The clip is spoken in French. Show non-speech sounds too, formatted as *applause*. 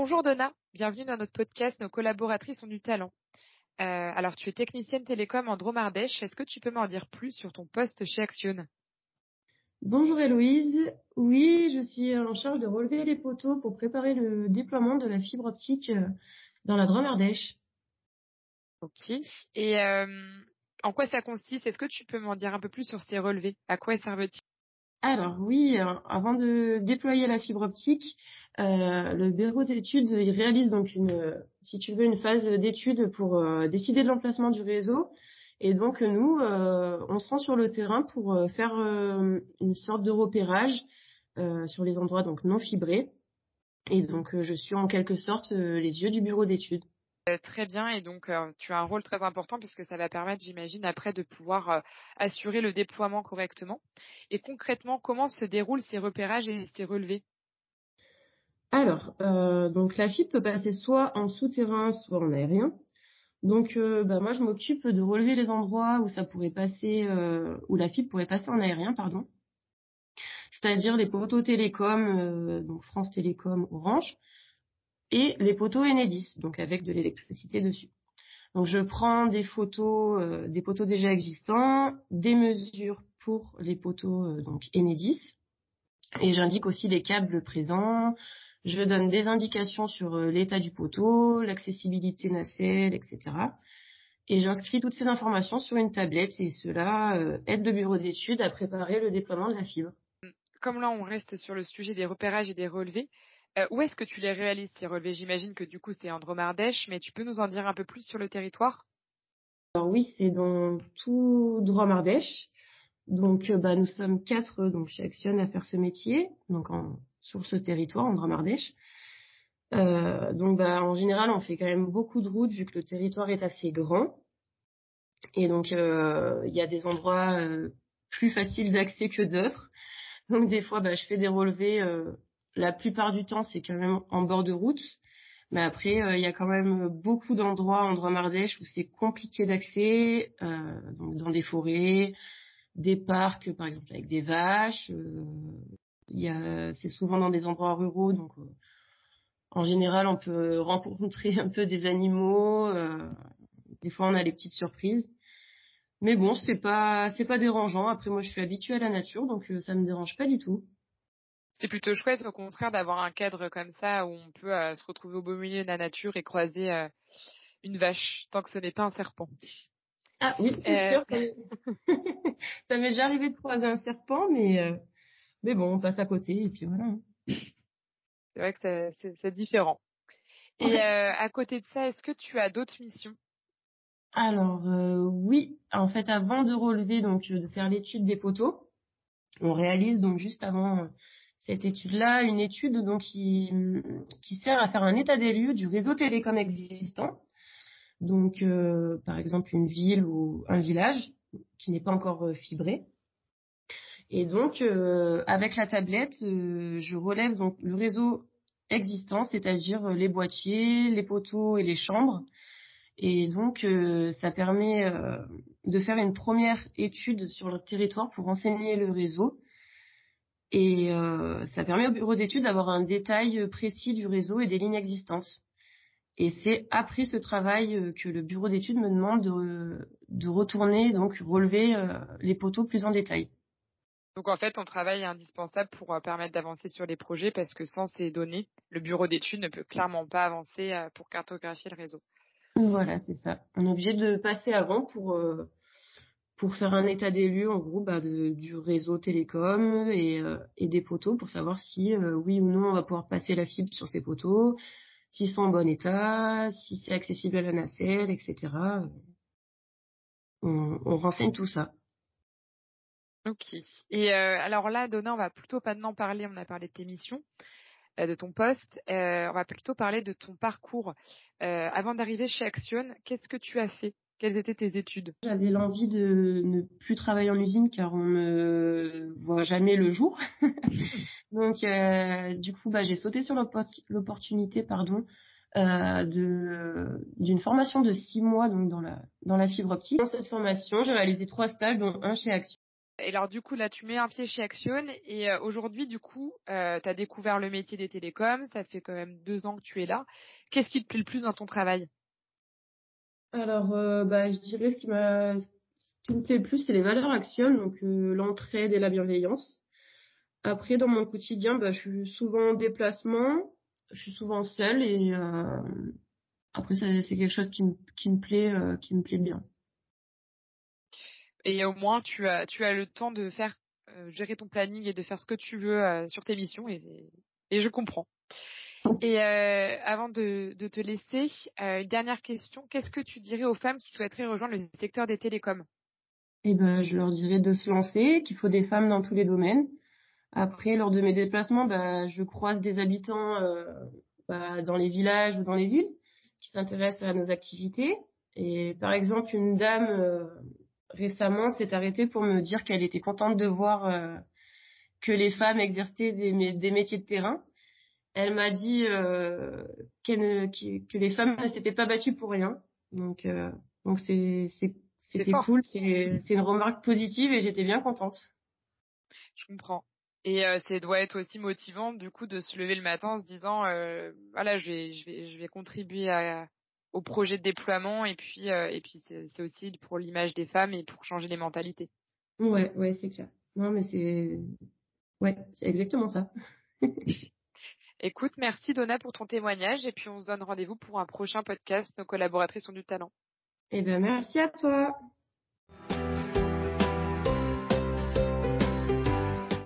Bonjour Donna, bienvenue dans notre podcast Nos collaboratrices ont du talent. Euh, alors tu es technicienne télécom en Dromardèche, est-ce que tu peux m'en dire plus sur ton poste chez Action? Bonjour Héloïse, oui je suis en charge de relever les poteaux pour préparer le déploiement de la fibre optique euh, dans la Dromardèche. Ok, et euh, en quoi ça consiste? Est-ce que tu peux m'en dire un peu plus sur ces relevés? À quoi servent-ils? Alors oui, euh, avant de déployer la fibre optique, euh, le bureau d'études réalise donc une, si tu veux, une phase d'étude pour euh, décider de l'emplacement du réseau. Et donc nous, on se rend sur le terrain pour faire une sorte de repérage sur les endroits donc non fibrés. Et donc je suis en quelque sorte les yeux du bureau d'études. Euh, très bien et donc euh, tu as un rôle très important puisque ça va permettre, j'imagine, après de pouvoir euh, assurer le déploiement correctement. Et concrètement, comment se déroulent ces repérages et ces relevés? Alors, donc la fibre peut passer soit en souterrain, soit en aérien. Donc bah, moi je m'occupe de relever les endroits où ça pourrait passer, où la fibre pourrait passer en aérien, pardon. C'est-à-dire les poteaux télécom, donc France Télécom, Orange et les poteaux Enedis, donc avec de l'électricité dessus. Donc je prends des photos euh, des poteaux déjà existants, des mesures pour les poteaux euh, donc Enedis et j'indique aussi les câbles présents. Je donne des indications sur euh, l'état du poteau, l'accessibilité nacelle, etc. Et j'inscris toutes ces informations sur une tablette et cela aide le bureau d'études à préparer le déploiement de la fibre. Comme là on reste sur le sujet des repérages et des relevés, euh, où est-ce que tu les réalises ces relevés? J'imagine que du coup c'est en Dromardèche, mais tu peux nous en dire un peu plus sur le territoire? Alors oui, c'est dans tout Dromardèche. Donc euh, bah, nous sommes quatre euh, donc chez Action à faire ce métier, donc sur ce territoire en Dromardèche. donc bah, en général on fait quand même beaucoup de routes vu que le territoire est assez grand. Et donc il y a des endroits plus faciles d'accès que d'autres. Donc des fois bah, je fais des relevés la plupart du temps, c'est quand même en bord de route. Mais après, euh, il y a quand même beaucoup d'endroits en Dromardèche où c'est compliqué d'accès, euh, donc dans des forêts, des parcs, par exemple avec des vaches. Euh, c'est souvent dans des endroits ruraux, donc en général, on peut rencontrer un peu des animaux. des fois, on a les petites surprises. Mais bon, c'est pas c'est pas dérangeant. Après, moi, je suis habituée à la nature, donc ça me dérange pas du tout c'est plutôt chouette au contraire d'avoir un cadre comme ça où on peut euh, se retrouver au beau milieu de la nature et croiser euh, une vache tant que ce n'est pas un serpent. Ah oui, c'est sûr. *laughs* Ça m'est déjà arrivé de croiser un serpent, mais euh, mais bon, on passe à côté et puis voilà. C'est vrai que c'est différent. Et à côté de ça, est-ce que tu as d'autres missions? Alors oui, en fait, avant de relever donc de faire l'étude des poteaux, on réalise donc juste avant cette étude-là, une étude donc qui, qui sert à faire un état des lieux du réseau télécom existant. Donc, euh, par exemple, une ville ou un village qui n'est pas encore euh, fibré. Et donc, euh, avec la tablette, je relève donc le réseau existant, c'est-à-dire les boîtiers, les poteaux et les chambres. Et donc, ça permet de faire une première étude sur le territoire pour renseigner le réseau et euh, ça permet au bureau d'études d'avoir un détail précis du réseau et des lignes existantes. Et c'est après ce travail euh, que le bureau d'études me demande de, de, retourner, donc relever euh, les poteaux plus en détail. Donc en fait, ton travail est indispensable pour permettre d'avancer sur les projets parce que sans ces données, le bureau d'études ne peut clairement pas avancer pour cartographier le réseau. Voilà, c'est ça. On est obligé de passer avant pour pour faire un état des lieux en gros bah, du réseau télécom et, euh, et, des poteaux pour savoir si euh, oui ou non on va pouvoir passer la fibre sur ces poteaux, s'ils sont en bon état, si c'est accessible à la nacelle, etc. On, renseigne tout ça. Ok. Et euh, alors là, Donna, on va plutôt pas maintenant parler, on a parlé de tes missions, de ton poste, on va plutôt parler de ton parcours. avant d'arriver chez Action, qu'est-ce que tu as fait? Quelles étaient tes études? J'avais l'envie de ne plus travailler en usine car on ne voit jamais le jour. *laughs* Donc euh, du coup, bah, j'ai sauté sur l'opportunité, pardon, euh, de d'une formation de six mois donc dans la dans la fibre optique. Dans cette formation, j'ai réalisé trois stages, dont un chez Action. Et alors du coup là tu mets un pied chez Action et euh, aujourd'hui du coup euh, tu as découvert le métier des télécoms, ça fait quand même deux ans que tu es là. Qu'est-ce qui te plaît le plus dans ton travail? Alors euh, bah je dirais ce qui m'a ce qui me plaît le plus c'est les valeurs Action, donc euh, l'entraide et la bienveillance. Après dans mon quotidien bah je suis souvent en déplacement, je suis souvent seule et après c'est quelque chose qui me qui me plaît qui me plaît bien et au moins tu as tu as le temps de faire euh, gérer ton planning et de faire ce que tu veux euh, sur tes missions et et je comprends. *laughs* Et euh, avant de, de te laisser, une dernière question, qu'est-ce que tu dirais aux femmes qui souhaiteraient rejoindre le secteur des télécoms? Eh ben, je leur dirais de se lancer, qu'il faut des femmes dans tous les domaines. Après, lors de mes déplacements, bah, je croise des habitants bah, dans les villages ou dans les villes qui s'intéressent à nos activités. Et par exemple, une dame récemment s'est arrêtée pour me dire qu'elle était contente de voir euh, que les femmes exerçaient des, des métiers de terrain. Elle m'a dit euh, que les femmes ne s'étaient pas battues pour rien. Donc euh, donc c'est c'était cool, c'est une remarque positive et j'étais bien contente. Je comprends. Et euh, ça doit être aussi motivant du coup de se lever le matin en se disant voilà je vais je vais je vais contribuer à, au projet de déploiement et puis et puis c'est aussi pour l'image des femmes et pour changer les mentalités. Ouais, ouais, c'est clair. Non, mais c'est ouais, c'est exactement ça. *laughs* Écoute, merci Donna pour ton témoignage et puis on se donne rendez-vous pour un prochain podcast. Nos collaboratrices ont du talent. Eh ben merci à toi.